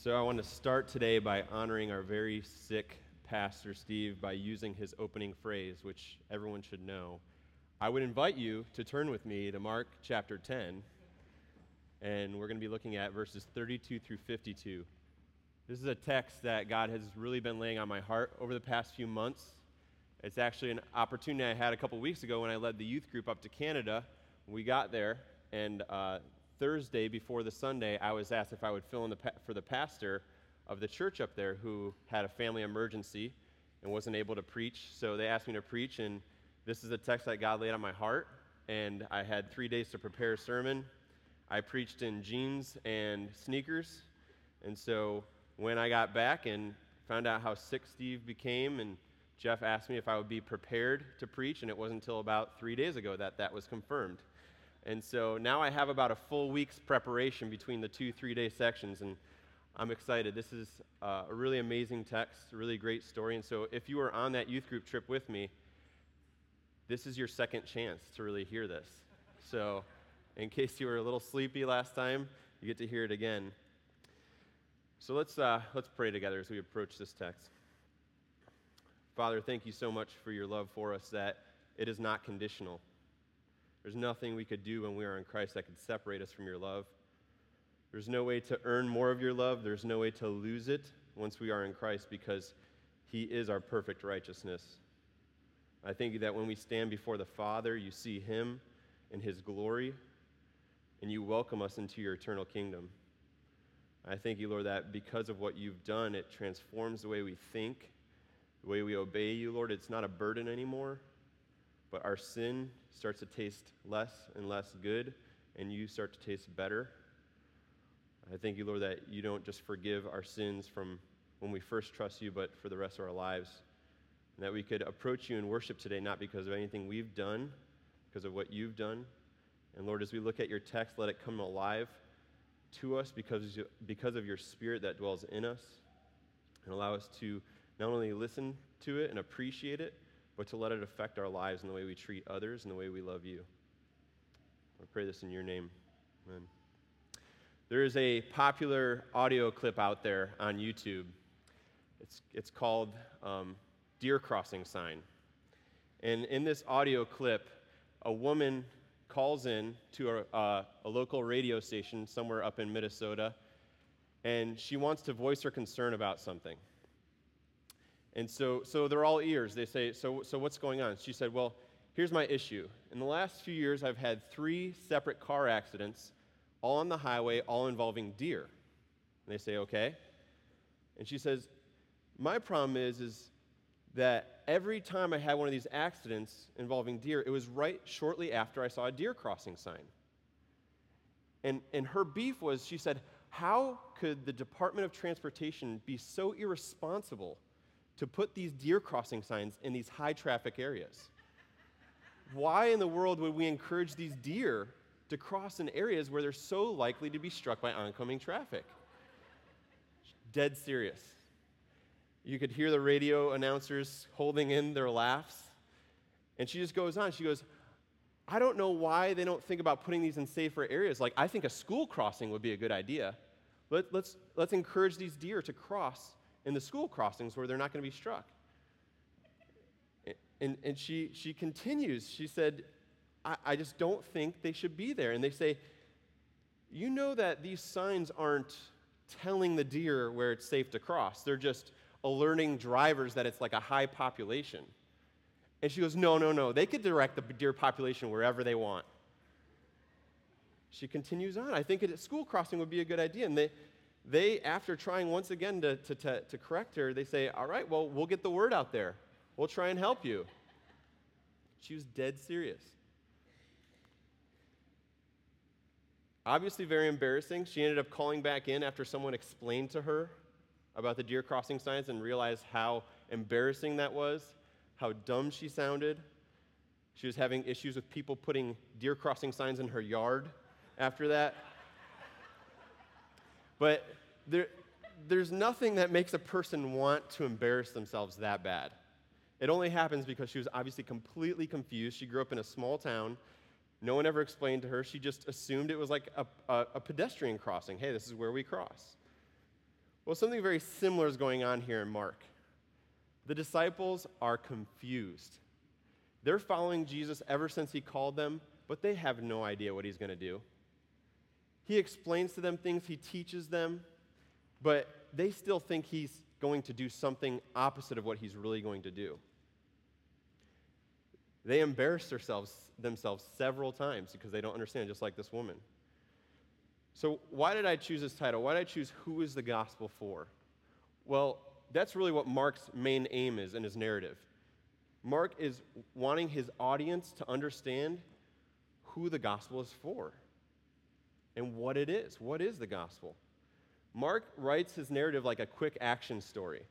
So I want to start today by honoring our very sick pastor, Steve, by using his opening phrase, which everyone should know. I would invite you to turn with me to Mark chapter 10, and we're going to be looking at verses 32 through 52. This is a text that God has really been laying on my heart over the past few months. It's actually an opportunity I had a couple weeks ago when I led the youth group up to Canada. We got there, and uh, Thursday before the Sunday, I was asked if I would fill in the pa- for the pastor of the church up there who had a family emergency and wasn't able to preach. So they asked me to preach, and this is a text that God laid on my heart. And I had three days to prepare a sermon. I preached in jeans and sneakers. And so when I got back and found out how sick Steve became, and Jeff asked me if I would be prepared to preach, and it wasn't until about three days ago that that was confirmed. And so now I have about a full week's preparation between the two three day sections, and I'm excited. This is uh, a really amazing text, a really great story. And so if you were on that youth group trip with me, this is your second chance to really hear this. So, in case you were a little sleepy last time, you get to hear it again. So let's, uh, let's pray together as we approach this text. Father, thank you so much for your love for us that it is not conditional. There's nothing we could do when we are in Christ that could separate us from your love. There's no way to earn more of your love. There's no way to lose it once we are in Christ because he is our perfect righteousness. I thank you that when we stand before the Father, you see him in his glory and you welcome us into your eternal kingdom. I thank you, Lord, that because of what you've done, it transforms the way we think, the way we obey you, Lord. It's not a burden anymore, but our sin starts to taste less and less good, and you start to taste better. I thank you, Lord, that you don't just forgive our sins from when we first trust you, but for the rest of our lives. And that we could approach you in worship today, not because of anything we've done, because of what you've done. And Lord, as we look at your text, let it come alive to us because, because of your spirit that dwells in us. And allow us to not only listen to it and appreciate it, but to let it affect our lives in the way we treat others and the way we love you. I pray this in your name. Amen. There is a popular audio clip out there on YouTube. It's, it's called um, Deer Crossing Sign. And in this audio clip, a woman calls in to a, uh, a local radio station somewhere up in Minnesota, and she wants to voice her concern about something. And so, so they're all ears. They say, so, so what's going on? She said, Well, here's my issue. In the last few years, I've had three separate car accidents, all on the highway, all involving deer. And they say, Okay. And she says, My problem is, is that every time I had one of these accidents involving deer, it was right shortly after I saw a deer crossing sign. And, and her beef was, she said, How could the Department of Transportation be so irresponsible? To put these deer crossing signs in these high traffic areas? Why in the world would we encourage these deer to cross in areas where they're so likely to be struck by oncoming traffic? Dead serious. You could hear the radio announcers holding in their laughs. And she just goes on. She goes, I don't know why they don't think about putting these in safer areas. Like, I think a school crossing would be a good idea. Let, us let's, let's encourage these deer to cross in the school crossings where they're not going to be struck. And, and she, she continues. She said, I, I just don't think they should be there. And they say, You know that these signs aren't telling the deer where it's safe to cross, they're just alerting drivers that it's like a high population. And she goes, No, no, no. They could direct the deer population wherever they want. She continues on. I think a school crossing would be a good idea. And they, they, after trying once again to, to, to, to, correct her, they say, All right, well, we'll get the word out there. We'll try and help you. She was dead serious. Obviously, very embarrassing. She ended up calling back in after someone explained to her about the deer crossing signs and realized how embarrassing that was, how dumb she sounded. She was having issues with people putting deer crossing signs in her yard after that. But there, there's nothing that makes a person want to embarrass themselves that bad. It only happens because she was obviously completely confused. She grew up in a small town. No one ever explained to her. She just assumed it was like a, a, a pedestrian crossing. Hey, this is where we cross. Well, something very similar is going on here in Mark. The disciples are confused. They're following Jesus ever since he called them, but they have no idea what he's going to do. He explains to them things, he teaches them, but they still think he's going to do something opposite of what he's really going to do. They embarrass themselves, themselves several times because they don't understand, just like this woman. So, why did I choose this title? Why did I choose Who is the Gospel for? Well, that's really what Mark's main aim is in his narrative. Mark is wanting his audience to understand who the gospel is for and what it is. What is the gospel? Mark writes his narrative like a quick action story.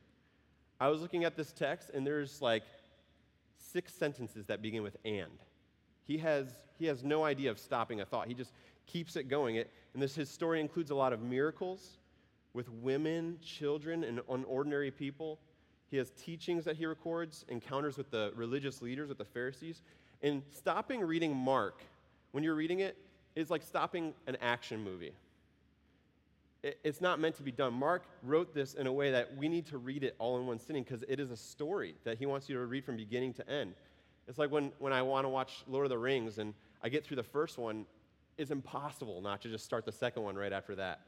I was looking at this text, and there's like six sentences that begin with and. He has, he has no idea of stopping a thought. He just keeps it going. It, and this, his story includes a lot of miracles with women, children, and unordinary people. He has teachings that he records, encounters with the religious leaders, with the Pharisees. And stopping reading Mark, when you're reading it, is like stopping an action movie. It's not meant to be done. Mark wrote this in a way that we need to read it all in one sitting because it is a story that he wants you to read from beginning to end. It's like when, when I want to watch Lord of the Rings and I get through the first one, it's impossible not to just start the second one right after that.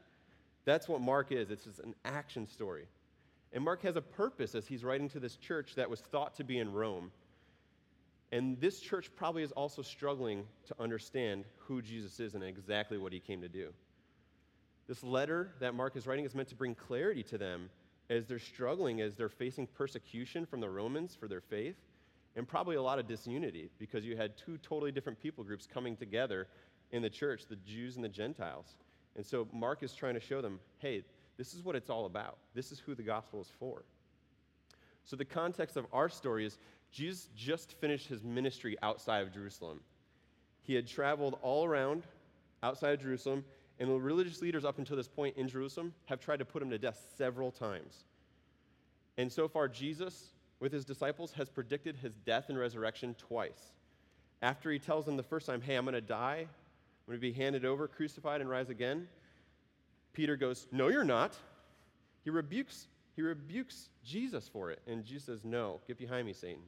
That's what Mark is. It's just an action story. And Mark has a purpose as he's writing to this church that was thought to be in Rome. And this church probably is also struggling to understand who Jesus is and exactly what he came to do. This letter that Mark is writing is meant to bring clarity to them as they're struggling, as they're facing persecution from the Romans for their faith, and probably a lot of disunity because you had two totally different people groups coming together in the church the Jews and the Gentiles. And so Mark is trying to show them hey, this is what it's all about. This is who the gospel is for. So, the context of our story is Jesus just finished his ministry outside of Jerusalem. He had traveled all around outside of Jerusalem, and the religious leaders up until this point in Jerusalem have tried to put him to death several times. And so far, Jesus, with his disciples, has predicted his death and resurrection twice. After he tells them the first time, hey, I'm going to die, I'm going to be handed over, crucified, and rise again, Peter goes, No, you're not. He rebukes, he rebukes Jesus for it. And Jesus says, No, get behind me, Satan.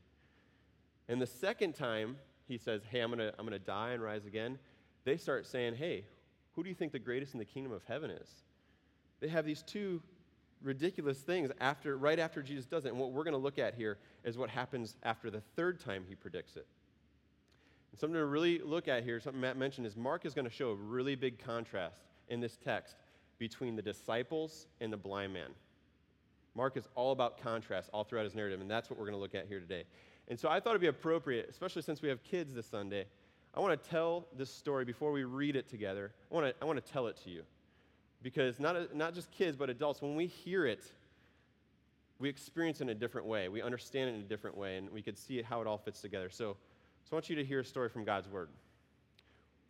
And the second time he says, Hey, I'm going to I'm going to die and rise again, they start saying, Hey, who do you think the greatest in the kingdom of heaven is? They have these two ridiculous things after, right after Jesus does it. And what we're going to look at here is what happens after the third time he predicts it. And something to really look at here, something Matt mentioned, is Mark is going to show a really big contrast in this text between the disciples and the blind man. Mark is all about contrast all throughout his narrative, and that's what we're going to look at here today. And so I thought it'd be appropriate, especially since we have kids this Sunday, I want to tell this story before we read it together. I want to, I want to tell it to you. Because not, not just kids, but adults, when we hear it, we experience it in a different way. We understand it in a different way, and we could see how it all fits together. So, so I want you to hear a story from God's Word.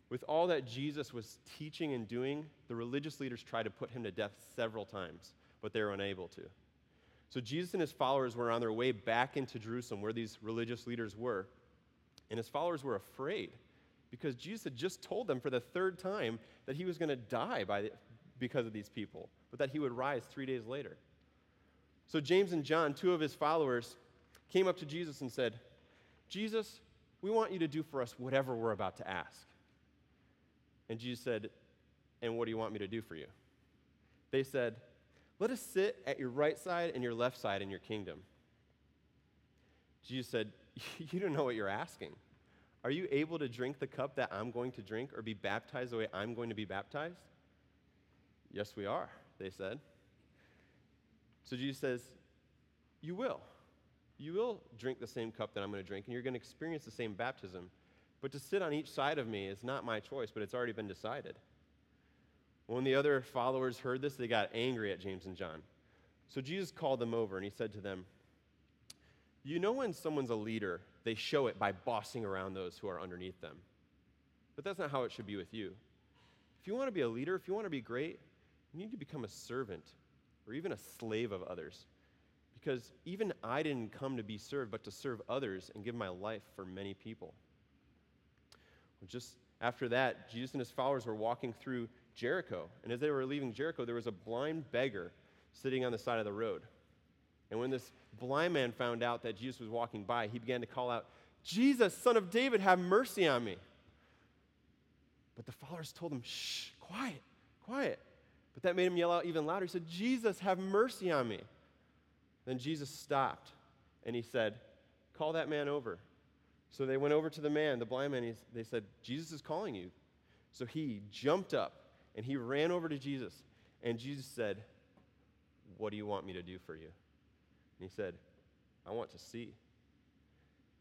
With all that Jesus was teaching and doing, the religious leaders tried to put him to death several times, but they were unable to. So Jesus and his followers were on their way back into Jerusalem, where these religious leaders were, and his followers were afraid because Jesus had just told them for the third time that he was going to die by the, because of these people, but that he would rise three days later. So James and John, two of his followers, came up to Jesus and said, Jesus, we want you to do for us whatever we're about to ask. And Jesus said, And what do you want me to do for you? They said, Let us sit at your right side and your left side in your kingdom. Jesus said, You don't know what you're asking. Are you able to drink the cup that I'm going to drink or be baptized the way I'm going to be baptized? Yes, we are, they said. So Jesus says, You will. You will drink the same cup that I'm going to drink, and you're going to experience the same baptism. But to sit on each side of me is not my choice, but it's already been decided. When the other followers heard this, they got angry at James and John. So Jesus called them over and he said to them, You know when someone's a leader they show it by bossing around those who are underneath them. But that's not how it should be with you. If you want to be a leader, if you want to be great, you need to become a servant or even a slave of others. Because even I didn't come to be served, but to serve others and give my life for many people. Just after that, Jesus and his followers were walking through Jericho. And as they were leaving Jericho, there was a blind beggar sitting on the side of the road. And when this blind man found out that Jesus was walking by, he began to call out, Jesus, son of David, have mercy on me. But the followers told him, Shh, quiet, quiet. But that made him yell out even louder. He said, Jesus, have mercy on me. Then Jesus stopped and he said, Call that man over. So they went over to the man, the blind man. they said, Jesus is calling you. So he jumped up and he ran over to Jesus. And Jesus said, What do you want me to do for you? And he said, I want to see.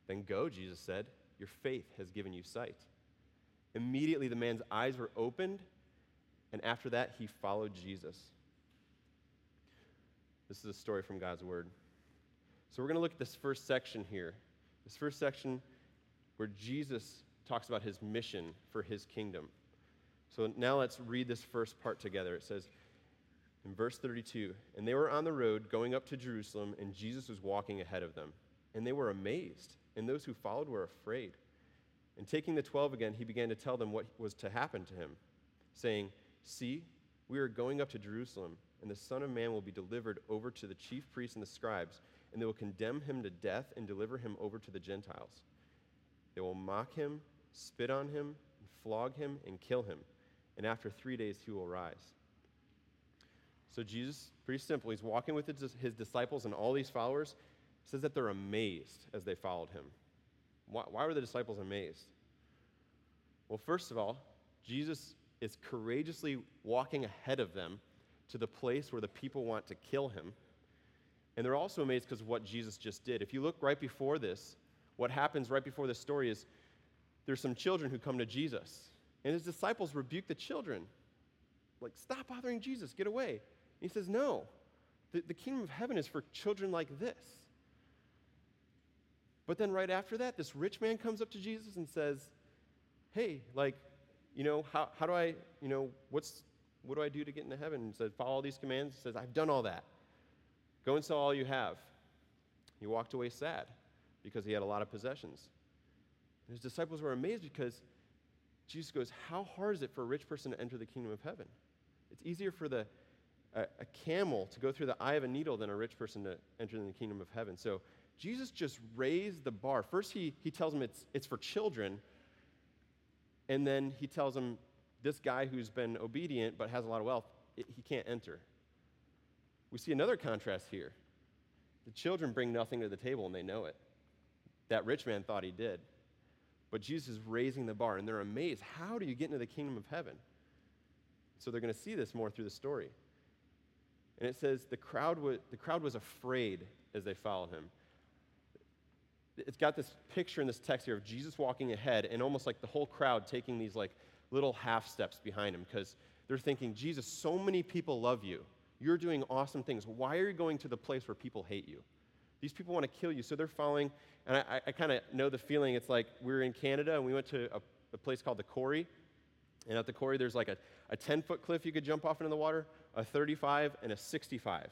Then go, Jesus said. Your faith has given you sight. Immediately the man's eyes were opened, and after that he followed Jesus. This is a story from God's Word. So we're going to look at this first section here. This first section where Jesus talks about his mission for his kingdom. So now let's read this first part together. It says in verse 32 And they were on the road going up to Jerusalem, and Jesus was walking ahead of them. And they were amazed, and those who followed were afraid. And taking the twelve again, he began to tell them what was to happen to him, saying, See, we are going up to Jerusalem, and the Son of Man will be delivered over to the chief priests and the scribes, and they will condemn him to death and deliver him over to the Gentiles. They will mock him, spit on him, flog him, and kill him. And after three days, he will rise. So, Jesus, pretty simple, he's walking with his disciples and all these followers. says that they're amazed as they followed him. Why, why were the disciples amazed? Well, first of all, Jesus is courageously walking ahead of them to the place where the people want to kill him. And they're also amazed because of what Jesus just did. If you look right before this, what happens right before this story is there's some children who come to Jesus, and his disciples rebuke the children. Like, stop bothering Jesus, get away. He says, No, the, the kingdom of heaven is for children like this. But then right after that, this rich man comes up to Jesus and says, Hey, like, you know, how, how do I, you know, what's, what do I do to get into heaven? He said, Follow all these commands. He says, I've done all that. Go and sell all you have. He walked away sad because he had a lot of possessions. And his disciples were amazed because Jesus goes, How hard is it for a rich person to enter the kingdom of heaven? It's easier for the, a, a camel to go through the eye of a needle than a rich person to enter the kingdom of heaven. So Jesus just raised the bar. First, he, he tells them it's, it's for children, and then he tells them this guy who's been obedient but has a lot of wealth, it, he can't enter. We see another contrast here. The children bring nothing to the table and they know it. That rich man thought he did. But Jesus is raising the bar and they're amazed. How do you get into the kingdom of heaven? So they're going to see this more through the story. And it says the crowd, was, the crowd was afraid as they followed him. It's got this picture in this text here of Jesus walking ahead and almost like the whole crowd taking these like little half steps behind him because they're thinking, Jesus, so many people love you. You're doing awesome things. Why are you going to the place where people hate you? These people want to kill you. So they're following, and I, I kind of know the feeling. It's like we were in Canada and we went to a, a place called the Quarry. And at the Quarry, there's like a, a 10 foot cliff you could jump off into the water, a 35, and a 65.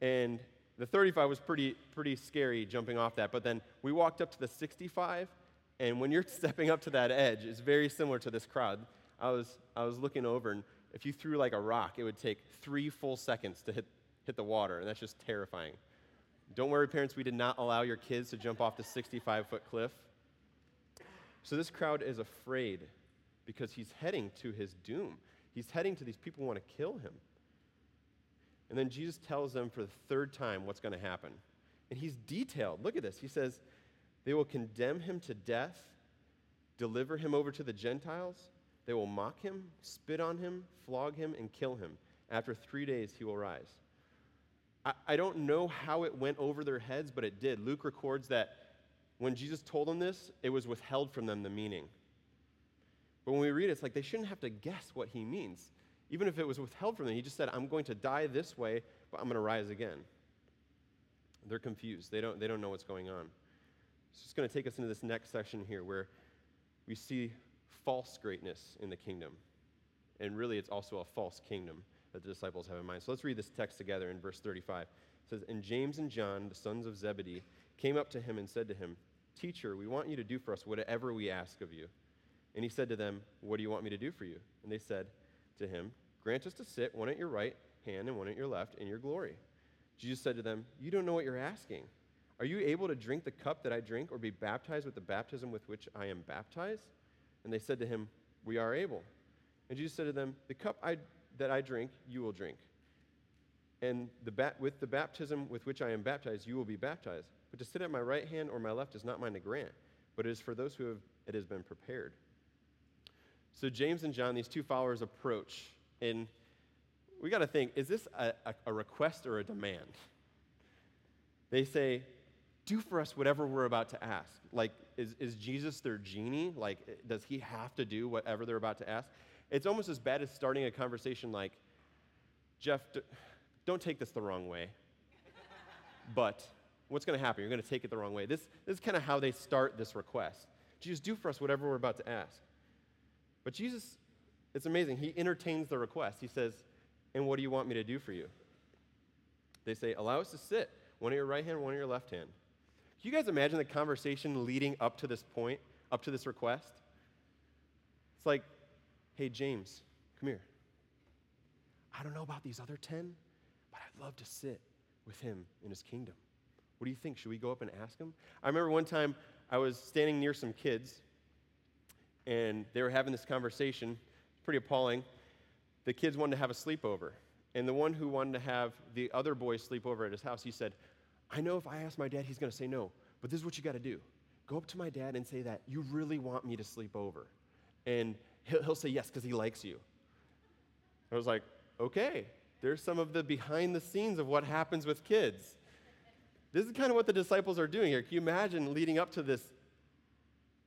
And the 35 was pretty, pretty scary jumping off that. But then we walked up to the 65, and when you're stepping up to that edge, it's very similar to this crowd. I was, I was looking over, and if you threw like a rock, it would take three full seconds to hit, hit the water, and that's just terrifying. Don't worry, parents, we did not allow your kids to jump off the 65 foot cliff. So this crowd is afraid because he's heading to his doom. He's heading to these people who want to kill him. And then Jesus tells them for the third time what's going to happen. And he's detailed. Look at this. He says, They will condemn him to death, deliver him over to the Gentiles. They will mock him, spit on him, flog him, and kill him. After three days, he will rise. I, I don't know how it went over their heads, but it did. Luke records that when Jesus told them this, it was withheld from them the meaning. But when we read it, it's like they shouldn't have to guess what he means. Even if it was withheld from them, he just said, I'm going to die this way, but I'm going to rise again. They're confused. They don't, they don't know what's going on. It's just going to take us into this next section here where we see false greatness in the kingdom. And really, it's also a false kingdom that the disciples have in mind. So let's read this text together in verse 35. It says, And James and John, the sons of Zebedee, came up to him and said to him, Teacher, we want you to do for us whatever we ask of you. And he said to them, What do you want me to do for you? And they said to him, Grant us to sit, one at your right hand and one at your left in your glory. Jesus said to them, You don't know what you're asking. Are you able to drink the cup that I drink or be baptized with the baptism with which I am baptized? And they said to him, We are able. And Jesus said to them, The cup I, that I drink, you will drink. And the with the baptism with which I am baptized, you will be baptized. But to sit at my right hand or my left is not mine to grant, but it is for those who have, it has been prepared. So James and John, these two followers, approach, and we got to think is this a, a, a request or a demand? They say, Do for us whatever we're about to ask. Like, is, is Jesus their genie? Like, does he have to do whatever they're about to ask? It's almost as bad as starting a conversation like, Jeff, don't take this the wrong way. but what's going to happen? You're going to take it the wrong way. This, this is kind of how they start this request. Jesus, do for us whatever we're about to ask. But Jesus, it's amazing. He entertains the request. He says, And what do you want me to do for you? They say, Allow us to sit, one at your right hand, one at your left hand. Can you guys imagine the conversation leading up to this point, up to this request? It's like, Hey, James, come here. I don't know about these other 10, but I'd love to sit with him in his kingdom. What do you think? Should we go up and ask him? I remember one time I was standing near some kids, and they were having this conversation, pretty appalling. The kids wanted to have a sleepover, and the one who wanted to have the other boys sleep over at his house, he said, I know if I ask my dad, he's going to say no, but this is what you got to do. Go up to my dad and say that you really want me to sleep over. And he'll, he'll say yes because he likes you. I was like, okay, there's some of the behind the scenes of what happens with kids. This is kind of what the disciples are doing here. Can you imagine leading up to this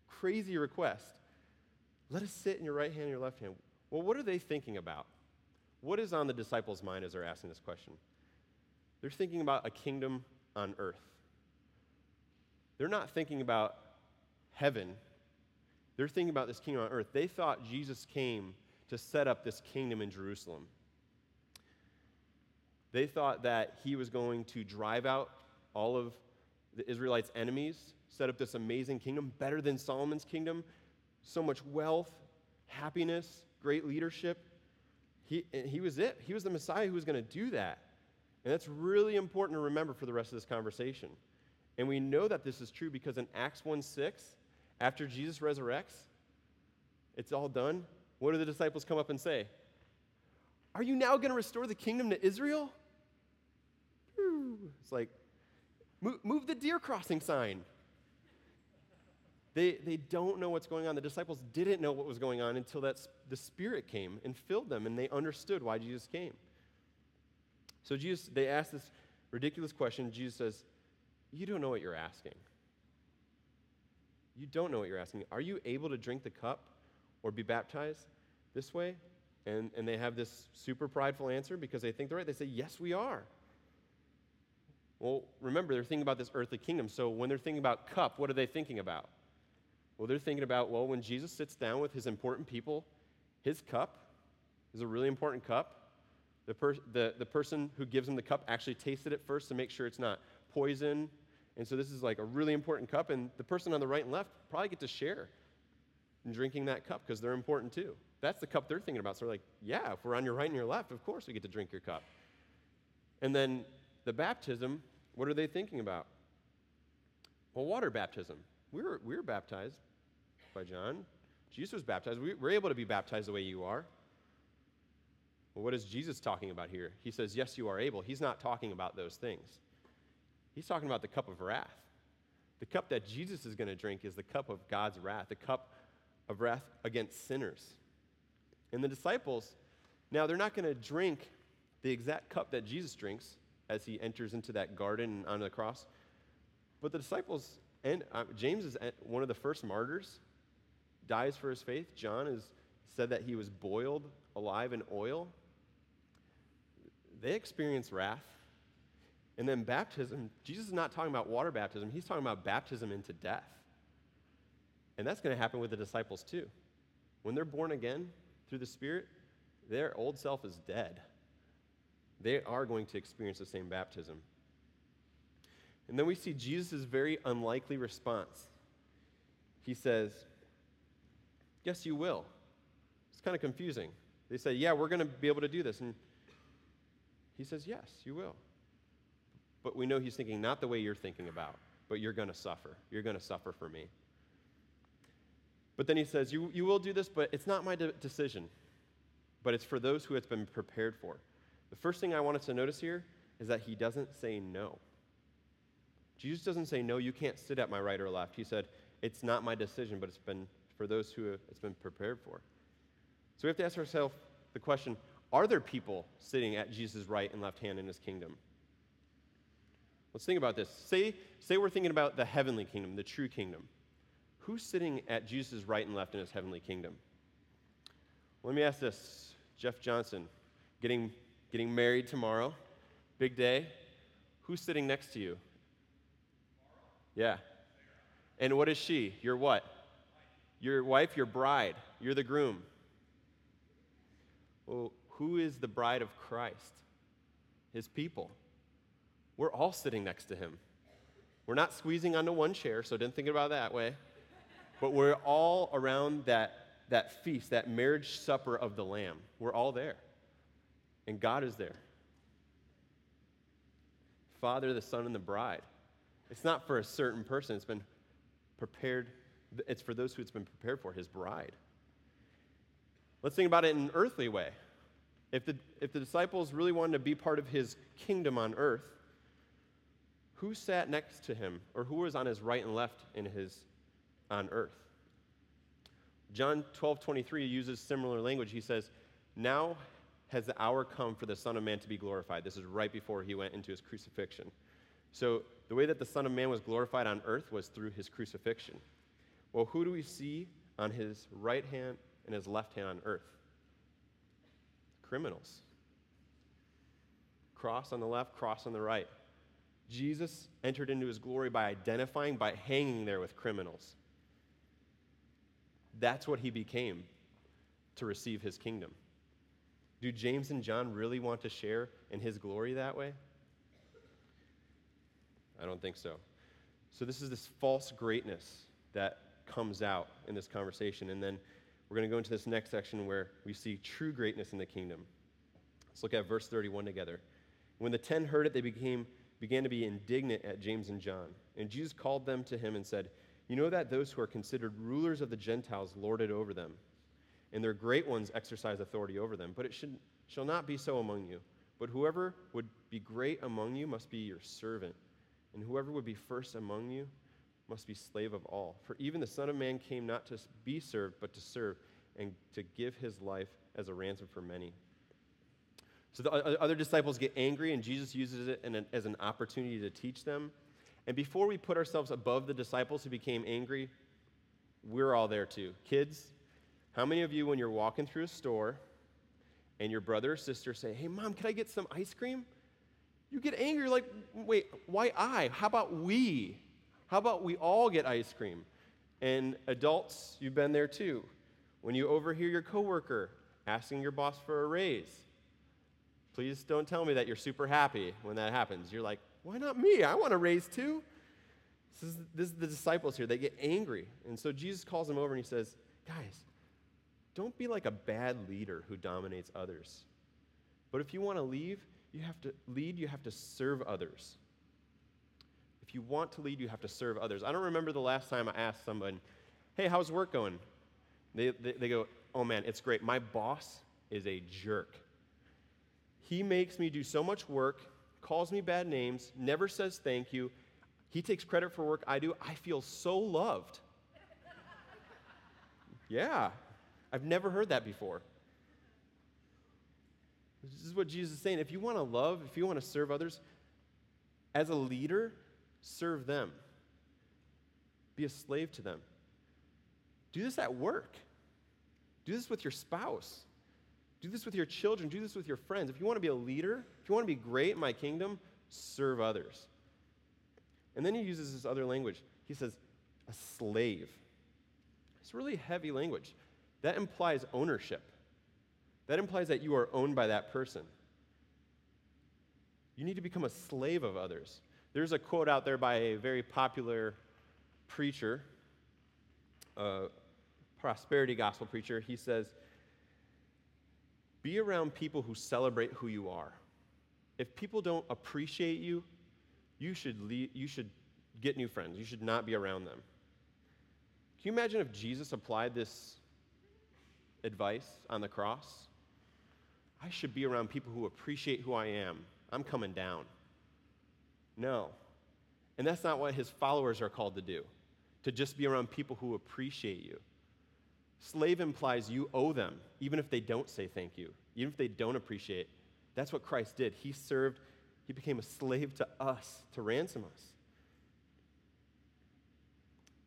crazy request? Let us sit in your right hand and your left hand. Well, what are they thinking about? What is on the disciples' mind as they're asking this question? They're thinking about a kingdom on earth. They're not thinking about heaven. They're thinking about this kingdom on earth. They thought Jesus came to set up this kingdom in Jerusalem. They thought that he was going to drive out all of the Israelites' enemies, set up this amazing kingdom, better than Solomon's kingdom, so much wealth, happiness, great leadership. He, he was it. He was the Messiah who was going to do that. And that's really important to remember for the rest of this conversation. And we know that this is true because in Acts 1 6, after Jesus resurrects, it's all done. What do the disciples come up and say? Are you now going to restore the kingdom to Israel? It's like, move, move the deer crossing sign. They, they don't know what's going on. The disciples didn't know what was going on until that, the Spirit came and filled them, and they understood why Jesus came. So Jesus, they ask this ridiculous question. Jesus says, You don't know what you're asking. You don't know what you're asking. Are you able to drink the cup or be baptized this way? And, and they have this super prideful answer because they think they're right. They say, Yes, we are. Well, remember, they're thinking about this earthly kingdom. So when they're thinking about cup, what are they thinking about? Well, they're thinking about, well, when Jesus sits down with his important people, his cup is a really important cup. The, per- the, the person who gives him the cup actually tasted it first to make sure it's not poison. And so this is like a really important cup. And the person on the right and left probably get to share in drinking that cup because they're important too. That's the cup they're thinking about. So they're like, yeah, if we're on your right and your left, of course we get to drink your cup. And then the baptism, what are they thinking about? Well, water baptism. We were, we were baptized by John. Jesus was baptized. We, we're able to be baptized the way you are. Well, what is Jesus talking about here? He says, Yes, you are able. He's not talking about those things. He's talking about the cup of wrath. The cup that Jesus is going to drink is the cup of God's wrath, the cup of wrath against sinners. And the disciples, now they're not going to drink the exact cup that Jesus drinks as he enters into that garden on the cross. But the disciples, and uh, James is one of the first martyrs, dies for his faith. John is said that he was boiled alive in oil. They experience wrath. And then baptism, Jesus is not talking about water baptism, he's talking about baptism into death. And that's going to happen with the disciples too. When they're born again through the Spirit, their old self is dead. They are going to experience the same baptism. And then we see Jesus' very unlikely response. He says, Yes, you will. It's kind of confusing. They say, Yeah, we're going to be able to do this. And He says, Yes, you will. But we know he's thinking not the way you're thinking about, but you're going to suffer. You're going to suffer for me. But then he says, you, you will do this, but it's not my de- decision, but it's for those who it's been prepared for. The first thing I want us to notice here is that he doesn't say no. Jesus doesn't say, No, you can't sit at my right or left. He said, It's not my decision, but it's been for those who it's been prepared for. So we have to ask ourselves the question Are there people sitting at Jesus' right and left hand in his kingdom? Let's think about this. Say, say we're thinking about the heavenly kingdom, the true kingdom. Who's sitting at Jesus' right and left in his heavenly kingdom? Let me ask this Jeff Johnson, getting, getting married tomorrow, big day. Who's sitting next to you? Yeah. And what is she? Your what? Your wife, your bride. You're the groom. Well, who is the bride of Christ? His people. We're all sitting next to him. We're not squeezing onto one chair, so didn't think about it that way. But we're all around that, that feast, that marriage supper of the Lamb. We're all there. And God is there. Father, the Son, and the bride. It's not for a certain person, it's been prepared, it's for those who it's been prepared for, his bride. Let's think about it in an earthly way. If the, if the disciples really wanted to be part of his kingdom on earth, who sat next to him or who was on his right and left in his on earth? John 12, 23 uses similar language. He says, Now has the hour come for the Son of Man to be glorified. This is right before he went into his crucifixion. So, the way that the Son of Man was glorified on earth was through his crucifixion. Well, who do we see on his right hand and his left hand on earth? Criminals. Cross on the left, cross on the right. Jesus entered into his glory by identifying, by hanging there with criminals. That's what he became to receive his kingdom. Do James and John really want to share in his glory that way? I don't think so. So, this is this false greatness that comes out in this conversation. And then we're going to go into this next section where we see true greatness in the kingdom. Let's look at verse 31 together. When the ten heard it, they became, began to be indignant at James and John. And Jesus called them to him and said, You know that those who are considered rulers of the Gentiles lord it over them, and their great ones exercise authority over them. But it should, shall not be so among you. But whoever would be great among you must be your servant and whoever would be first among you must be slave of all. For even the Son of Man came not to be served, but to serve, and to give his life as a ransom for many. So the other disciples get angry, and Jesus uses it as an opportunity to teach them. And before we put ourselves above the disciples who became angry, we're all there too. Kids, how many of you, when you're walking through a store and your brother or sister say, Hey, mom, can I get some ice cream? You get angry, like, wait, why I? How about we? How about we all get ice cream? And adults, you've been there too. When you overhear your coworker asking your boss for a raise, please don't tell me that you're super happy when that happens. You're like, why not me? I want a raise too. This is, this is the disciples here. They get angry. And so Jesus calls them over and he says, guys, don't be like a bad leader who dominates others. But if you want to leave, you have to lead, you have to serve others. If you want to lead, you have to serve others. I don't remember the last time I asked someone, hey, how's work going? They, they, they go, oh man, it's great. My boss is a jerk. He makes me do so much work, calls me bad names, never says thank you. He takes credit for work I do. I feel so loved. yeah, I've never heard that before. This is what Jesus is saying. If you want to love, if you want to serve others, as a leader, serve them. Be a slave to them. Do this at work. Do this with your spouse. Do this with your children. Do this with your friends. If you want to be a leader, if you want to be great in my kingdom, serve others. And then he uses this other language. He says, a slave. It's really heavy language. That implies ownership that implies that you are owned by that person. You need to become a slave of others. There's a quote out there by a very popular preacher, a prosperity gospel preacher. He says, Be around people who celebrate who you are. if people don't appreciate you, you should, leave, you should get new friends. You should not be around them. Can you imagine if Jesus applied this advice on the cross? I should be around people who appreciate who I am. I'm coming down. No. And that's not what his followers are called to do, to just be around people who appreciate you. Slave implies you owe them, even if they don't say thank you, even if they don't appreciate. That's what Christ did. He served, he became a slave to us to ransom us.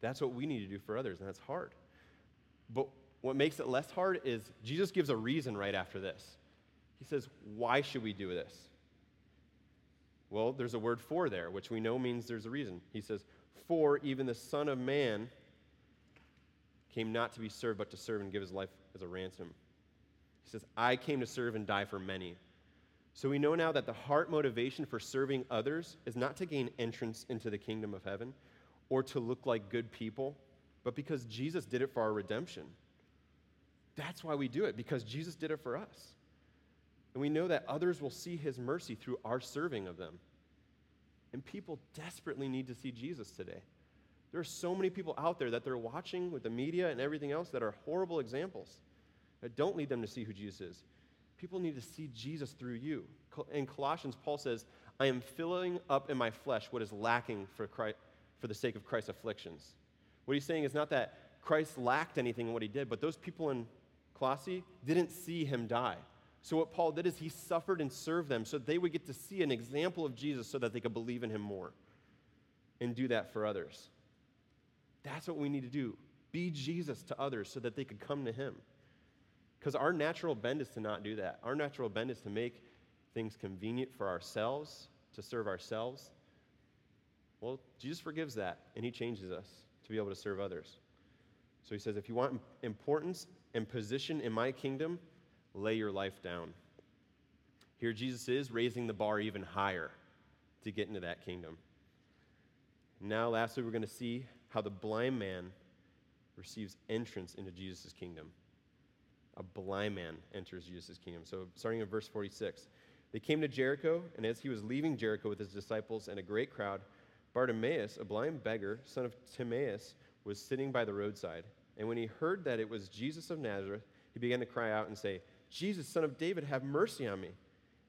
That's what we need to do for others, and that's hard. But what makes it less hard is Jesus gives a reason right after this. He says, Why should we do this? Well, there's a word for there, which we know means there's a reason. He says, For even the Son of Man came not to be served, but to serve and give his life as a ransom. He says, I came to serve and die for many. So we know now that the heart motivation for serving others is not to gain entrance into the kingdom of heaven or to look like good people, but because Jesus did it for our redemption. That's why we do it, because Jesus did it for us. And we know that others will see his mercy through our serving of them. And people desperately need to see Jesus today. There are so many people out there that they're watching with the media and everything else that are horrible examples that don't lead them to see who Jesus is. People need to see Jesus through you. In Colossians, Paul says, I am filling up in my flesh what is lacking for, Christ, for the sake of Christ's afflictions. What he's saying is not that Christ lacked anything in what he did, but those people in Colossae didn't see him die. So, what Paul did is he suffered and served them so they would get to see an example of Jesus so that they could believe in him more and do that for others. That's what we need to do. Be Jesus to others so that they could come to him. Because our natural bend is to not do that. Our natural bend is to make things convenient for ourselves, to serve ourselves. Well, Jesus forgives that, and he changes us to be able to serve others. So he says, if you want importance and position in my kingdom, lay your life down. Here, Jesus is raising the bar even higher to get into that kingdom. Now, lastly, we're going to see how the blind man receives entrance into Jesus' kingdom. A blind man enters Jesus' kingdom. So, starting in verse 46, they came to Jericho, and as he was leaving Jericho with his disciples and a great crowd, Bartimaeus, a blind beggar, son of Timaeus, was sitting by the roadside. And when he heard that it was Jesus of Nazareth, he began to cry out and say, Jesus, son of David, have mercy on me.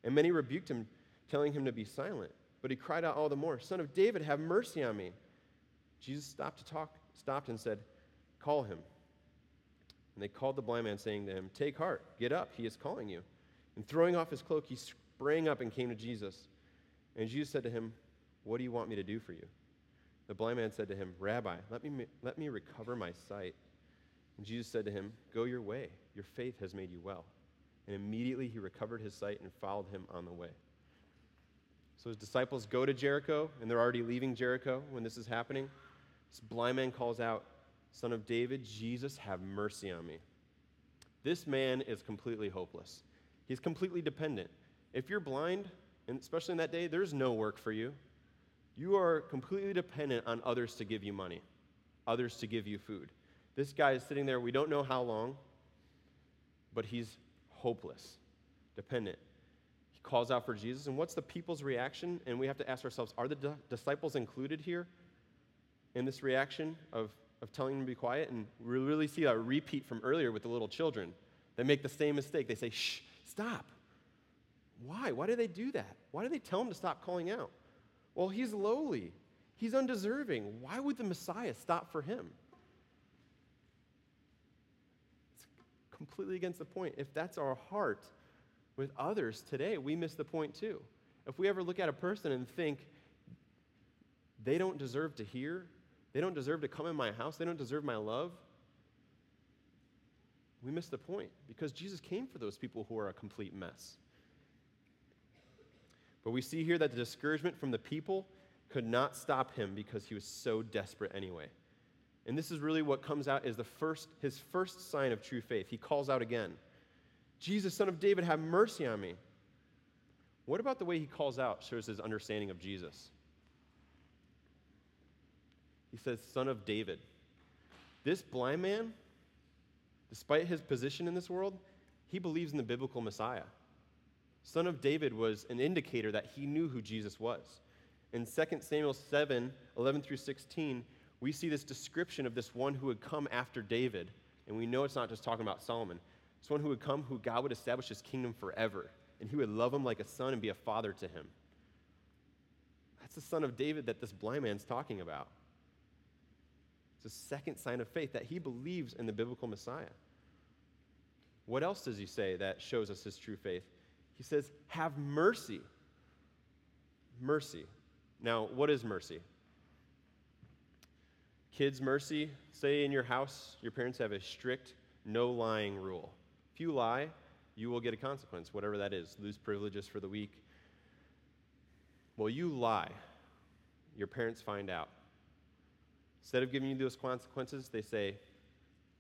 And many rebuked him, telling him to be silent. But he cried out all the more, Son of David, have mercy on me. Jesus stopped to talk, stopped and said, Call him. And they called the blind man, saying to him, Take heart, get up, he is calling you. And throwing off his cloak, he sprang up and came to Jesus. And Jesus said to him, What do you want me to do for you? The blind man said to him, Rabbi, let me, let me recover my sight. And Jesus said to him, Go your way, your faith has made you well. And immediately he recovered his sight and followed him on the way. So his disciples go to Jericho, and they're already leaving Jericho when this is happening. This blind man calls out, Son of David, Jesus, have mercy on me. This man is completely hopeless. He's completely dependent. If you're blind, and especially in that day, there's no work for you. You are completely dependent on others to give you money, others to give you food. This guy is sitting there, we don't know how long, but he's hopeless, dependent. He calls out for Jesus, and what's the people's reaction? And we have to ask ourselves are the di- disciples included here in this reaction of, of telling them to be quiet? And we really see a repeat from earlier with the little children. They make the same mistake. They say, shh, stop. Why? Why do they do that? Why do they tell him to stop calling out? Well, he's lowly. He's undeserving. Why would the Messiah stop for him? It's completely against the point. If that's our heart with others today, we miss the point too. If we ever look at a person and think they don't deserve to hear, they don't deserve to come in my house, they don't deserve my love, we miss the point because Jesus came for those people who are a complete mess. But we see here that the discouragement from the people could not stop him because he was so desperate anyway. And this is really what comes out as the first, his first sign of true faith. He calls out again, Jesus, son of David, have mercy on me. What about the way he calls out shows his understanding of Jesus? He says, Son of David. This blind man, despite his position in this world, he believes in the biblical Messiah. Son of David was an indicator that he knew who Jesus was. In 2 Samuel 7 11 through 16, we see this description of this one who would come after David. And we know it's not just talking about Solomon. It's one who would come who God would establish his kingdom forever. And he would love him like a son and be a father to him. That's the son of David that this blind man's talking about. It's a second sign of faith that he believes in the biblical Messiah. What else does he say that shows us his true faith? He says, Have mercy. Mercy. Now, what is mercy? Kids, mercy. Say in your house, your parents have a strict no lying rule. If you lie, you will get a consequence, whatever that is. Lose privileges for the week. Well, you lie. Your parents find out. Instead of giving you those consequences, they say,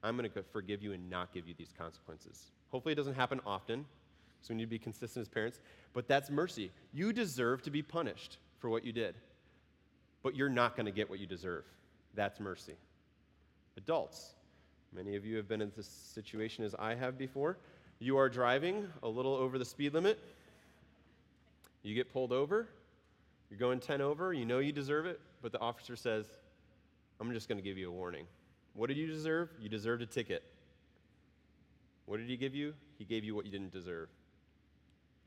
I'm going to forgive you and not give you these consequences. Hopefully, it doesn't happen often, so we need to be consistent as parents, but that's mercy. You deserve to be punished for what you did, but you're not going to get what you deserve. That's mercy. Adults, many of you have been in this situation as I have before. You are driving a little over the speed limit, you get pulled over, you're going 10 over, you know you deserve it, but the officer says, I'm just going to give you a warning. What did you deserve? You deserved a ticket. What did he give you? He gave you what you didn't deserve.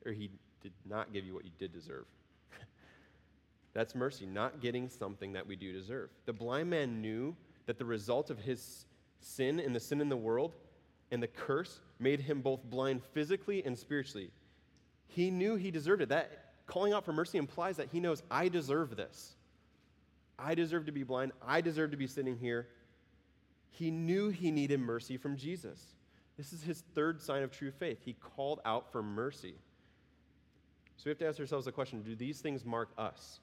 Or he did not give you what you did deserve. That's mercy, not getting something that we do deserve. The blind man knew that the result of his sin and the sin in the world and the curse made him both blind physically and spiritually. He knew he deserved it. That calling out for mercy implies that he knows, I deserve this. I deserve to be blind. I deserve to be sitting here. He knew he needed mercy from Jesus. This is his third sign of true faith. He called out for mercy. So we have to ask ourselves the question do these things mark us?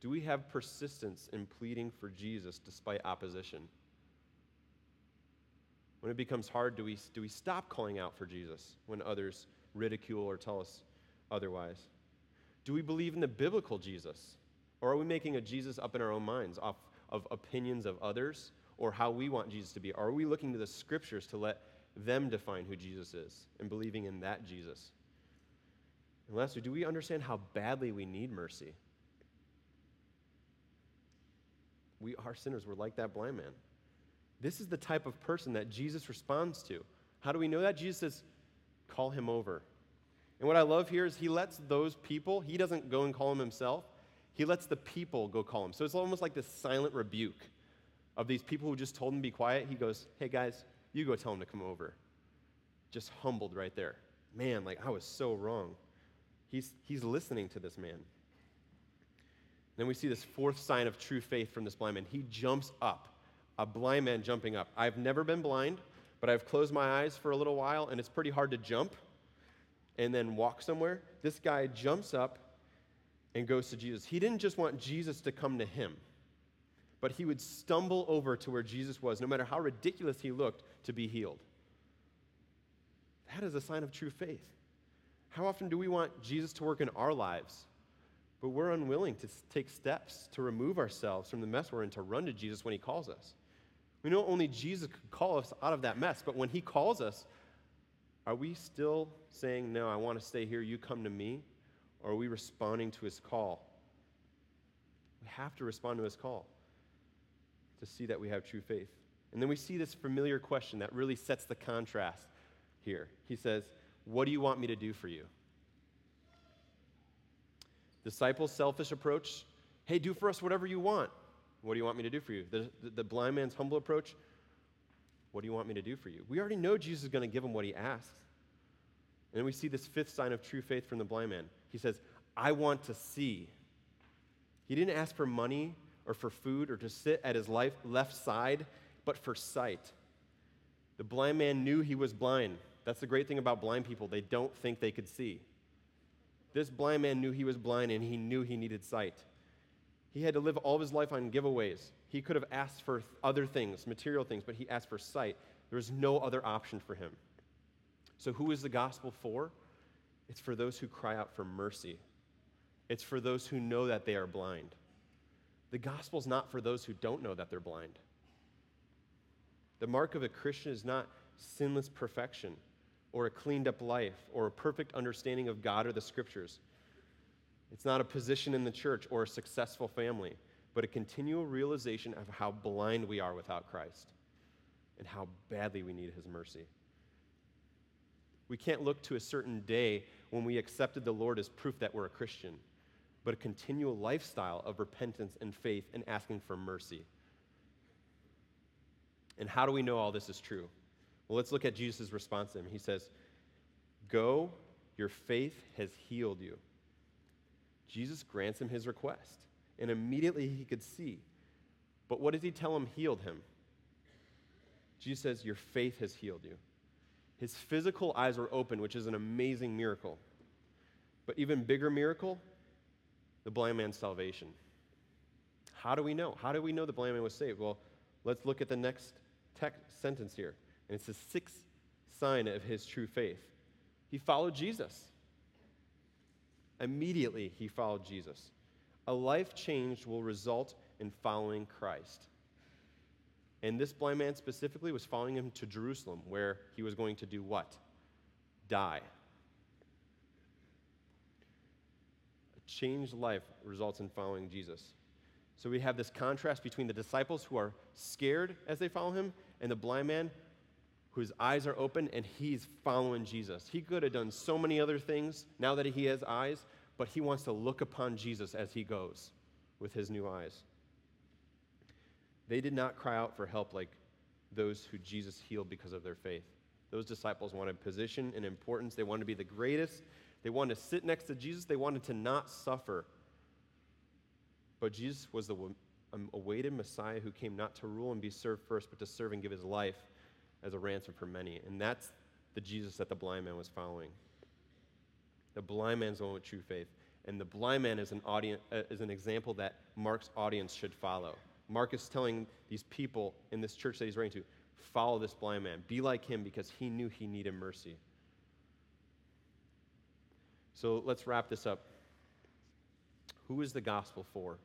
Do we have persistence in pleading for Jesus despite opposition? When it becomes hard, do we, do we stop calling out for Jesus when others ridicule or tell us otherwise? Do we believe in the biblical Jesus? Or are we making a Jesus up in our own minds off of opinions of others or how we want Jesus to be? Are we looking to the scriptures to let them define who Jesus is and believing in that Jesus? And lastly, do we understand how badly we need mercy? We are sinners. We're like that blind man. This is the type of person that Jesus responds to. How do we know that? Jesus says, call him over. And what I love here is he lets those people, he doesn't go and call him himself. He lets the people go call him. So it's almost like this silent rebuke of these people who just told him to be quiet. He goes, Hey guys, you go tell him to come over. Just humbled right there. Man, like I was so wrong. He's, he's listening to this man. Then we see this fourth sign of true faith from this blind man. He jumps up, a blind man jumping up. I've never been blind, but I've closed my eyes for a little while, and it's pretty hard to jump and then walk somewhere. This guy jumps up and goes to Jesus. He didn't just want Jesus to come to him, but he would stumble over to where Jesus was, no matter how ridiculous he looked, to be healed. That is a sign of true faith. How often do we want Jesus to work in our lives, but we're unwilling to take steps to remove ourselves from the mess we're in to run to Jesus when he calls us? We know only Jesus could call us out of that mess, but when he calls us, are we still saying, No, I want to stay here, you come to me? Or are we responding to his call? We have to respond to his call to see that we have true faith. And then we see this familiar question that really sets the contrast here. He says, What do you want me to do for you? Disciples' selfish approach, Hey, do for us whatever you want. What do you want me to do for you? The, the, the blind man's humble approach, What do you want me to do for you? We already know Jesus is going to give him what he asks. And then we see this fifth sign of true faith from the blind man. He says, I want to see. He didn't ask for money or for food or to sit at his life, left side, but for sight. The blind man knew he was blind. That's the great thing about blind people, they don't think they could see. This blind man knew he was blind and he knew he needed sight. He had to live all of his life on giveaways. He could have asked for other things, material things, but he asked for sight. There was no other option for him. So, who is the gospel for? It's for those who cry out for mercy, it's for those who know that they are blind. The gospel is not for those who don't know that they're blind. The mark of a Christian is not sinless perfection or a cleaned up life or a perfect understanding of God or the scriptures. It's not a position in the church or a successful family, but a continual realization of how blind we are without Christ and how badly we need his mercy. We can't look to a certain day when we accepted the Lord as proof that we're a Christian, but a continual lifestyle of repentance and faith and asking for mercy. And how do we know all this is true? Well, let's look at Jesus' response to him. He says, Go, your faith has healed you. Jesus grants him his request, and immediately he could see. But what does he tell him healed him? Jesus says, Your faith has healed you. His physical eyes were open, which is an amazing miracle. But even bigger miracle, the blind man's salvation. How do we know? How do we know the blind man was saved? Well, let's look at the next text, sentence here. And it's the sixth sign of his true faith. He followed Jesus. Immediately, he followed Jesus. A life changed will result in following Christ. And this blind man specifically was following him to Jerusalem, where he was going to do what? Die. A changed life results in following Jesus. So we have this contrast between the disciples who are scared as they follow him and the blind man whose eyes are open and he's following Jesus. He could have done so many other things now that he has eyes, but he wants to look upon Jesus as he goes with his new eyes. They did not cry out for help like those who Jesus healed because of their faith. Those disciples wanted position and importance. They wanted to be the greatest. They wanted to sit next to Jesus. They wanted to not suffer. But Jesus was the um, awaited Messiah who came not to rule and be served first, but to serve and give his life as a ransom for many. And that's the Jesus that the blind man was following. The blind man's the one with true faith. And the blind man is an, audience, uh, is an example that Mark's audience should follow. Mark is telling these people in this church that he's writing to follow this blind man, be like him because he knew he needed mercy. So let's wrap this up. Who is the gospel for?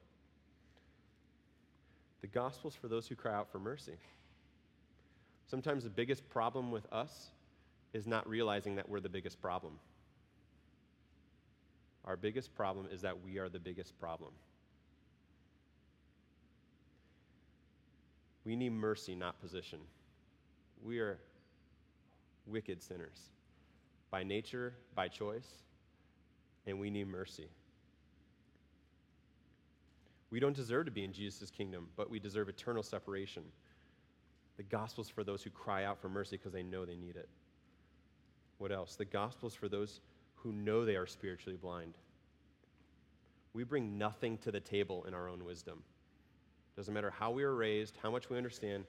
The gospel is for those who cry out for mercy. Sometimes the biggest problem with us is not realizing that we're the biggest problem. Our biggest problem is that we are the biggest problem. We need mercy, not position. We are wicked sinners by nature, by choice, and we need mercy. We don't deserve to be in Jesus' kingdom, but we deserve eternal separation. The gospel's for those who cry out for mercy because they know they need it. What else? The gospel's for those who know they are spiritually blind. We bring nothing to the table in our own wisdom. Doesn't matter how we were raised, how much we understand,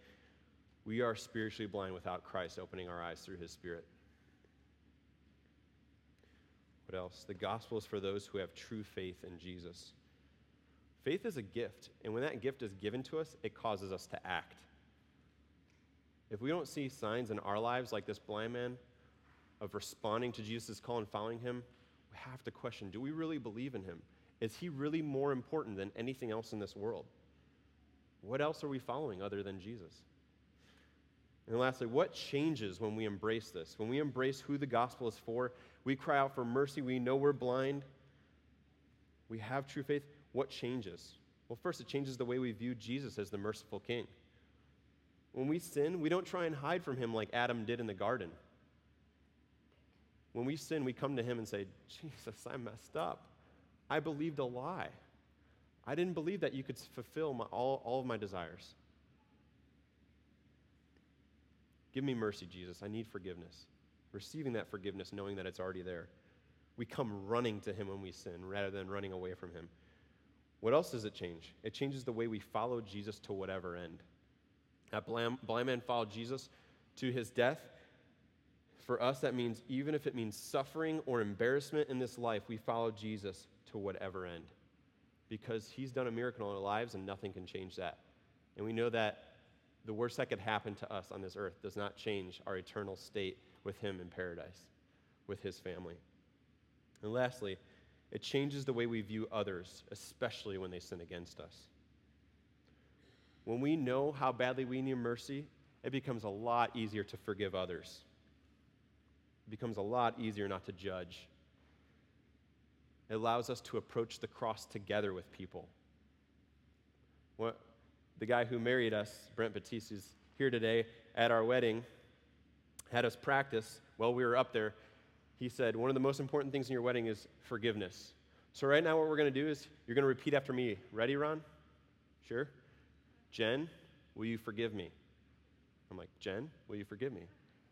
we are spiritually blind without Christ opening our eyes through his Spirit. What else? The gospel is for those who have true faith in Jesus. Faith is a gift, and when that gift is given to us, it causes us to act. If we don't see signs in our lives like this blind man of responding to Jesus' call and following him, we have to question do we really believe in him? Is he really more important than anything else in this world? What else are we following other than Jesus? And lastly, what changes when we embrace this? When we embrace who the gospel is for, we cry out for mercy, we know we're blind, we have true faith. What changes? Well, first, it changes the way we view Jesus as the merciful king. When we sin, we don't try and hide from him like Adam did in the garden. When we sin, we come to him and say, Jesus, I messed up. I believed a lie. I didn't believe that you could fulfill my, all, all of my desires. Give me mercy, Jesus. I need forgiveness. Receiving that forgiveness, knowing that it's already there. We come running to Him when we sin rather than running away from Him. What else does it change? It changes the way we follow Jesus to whatever end. That blind, man followed Jesus to his death. For us, that means even if it means suffering or embarrassment in this life, we follow Jesus to whatever end because he's done a miracle in our lives and nothing can change that. And we know that the worst that could happen to us on this earth does not change our eternal state with him in paradise, with his family. And lastly, it changes the way we view others, especially when they sin against us. When we know how badly we need mercy, it becomes a lot easier to forgive others. it becomes a lot easier not to judge. It allows us to approach the cross together with people. What, the guy who married us, Brent Batiste, is here today at our wedding, had us practice while we were up there. He said, One of the most important things in your wedding is forgiveness. So, right now, what we're going to do is you're going to repeat after me. Ready, Ron? Sure? Jen, will you forgive me? I'm like, Jen, will you forgive me?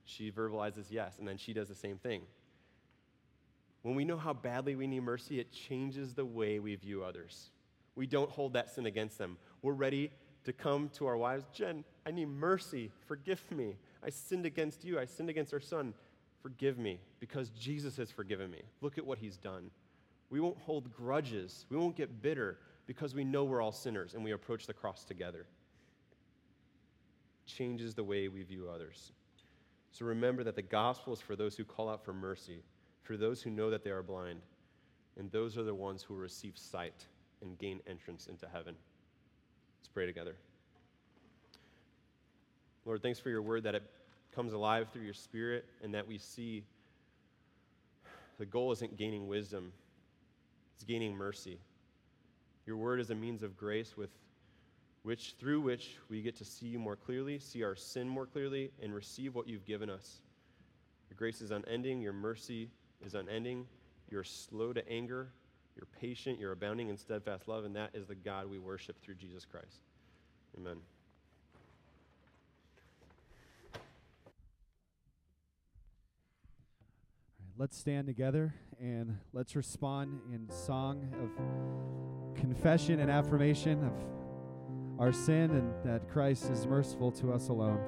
She verbalizes yes, and then she does the same thing. When we know how badly we need mercy, it changes the way we view others. We don't hold that sin against them. We're ready to come to our wives, Jen, I need mercy. Forgive me. I sinned against you. I sinned against our son. Forgive me because Jesus has forgiven me. Look at what he's done. We won't hold grudges. We won't get bitter because we know we're all sinners and we approach the cross together. Changes the way we view others. So remember that the gospel is for those who call out for mercy, for those who know that they are blind, and those are the ones who receive sight and gain entrance into heaven. Let's pray together. Lord, thanks for your word that it comes alive through your spirit and that we see the goal isn't gaining wisdom, it's gaining mercy. Your word is a means of grace with which through which we get to see you more clearly, see our sin more clearly, and receive what you've given us. Your grace is unending, your mercy is unending, you're slow to anger, you're patient, you're abounding in steadfast love, and that is the God we worship through Jesus Christ. Amen. let's stand together and let's respond in song of confession and affirmation of our sin and that Christ is merciful to us alone.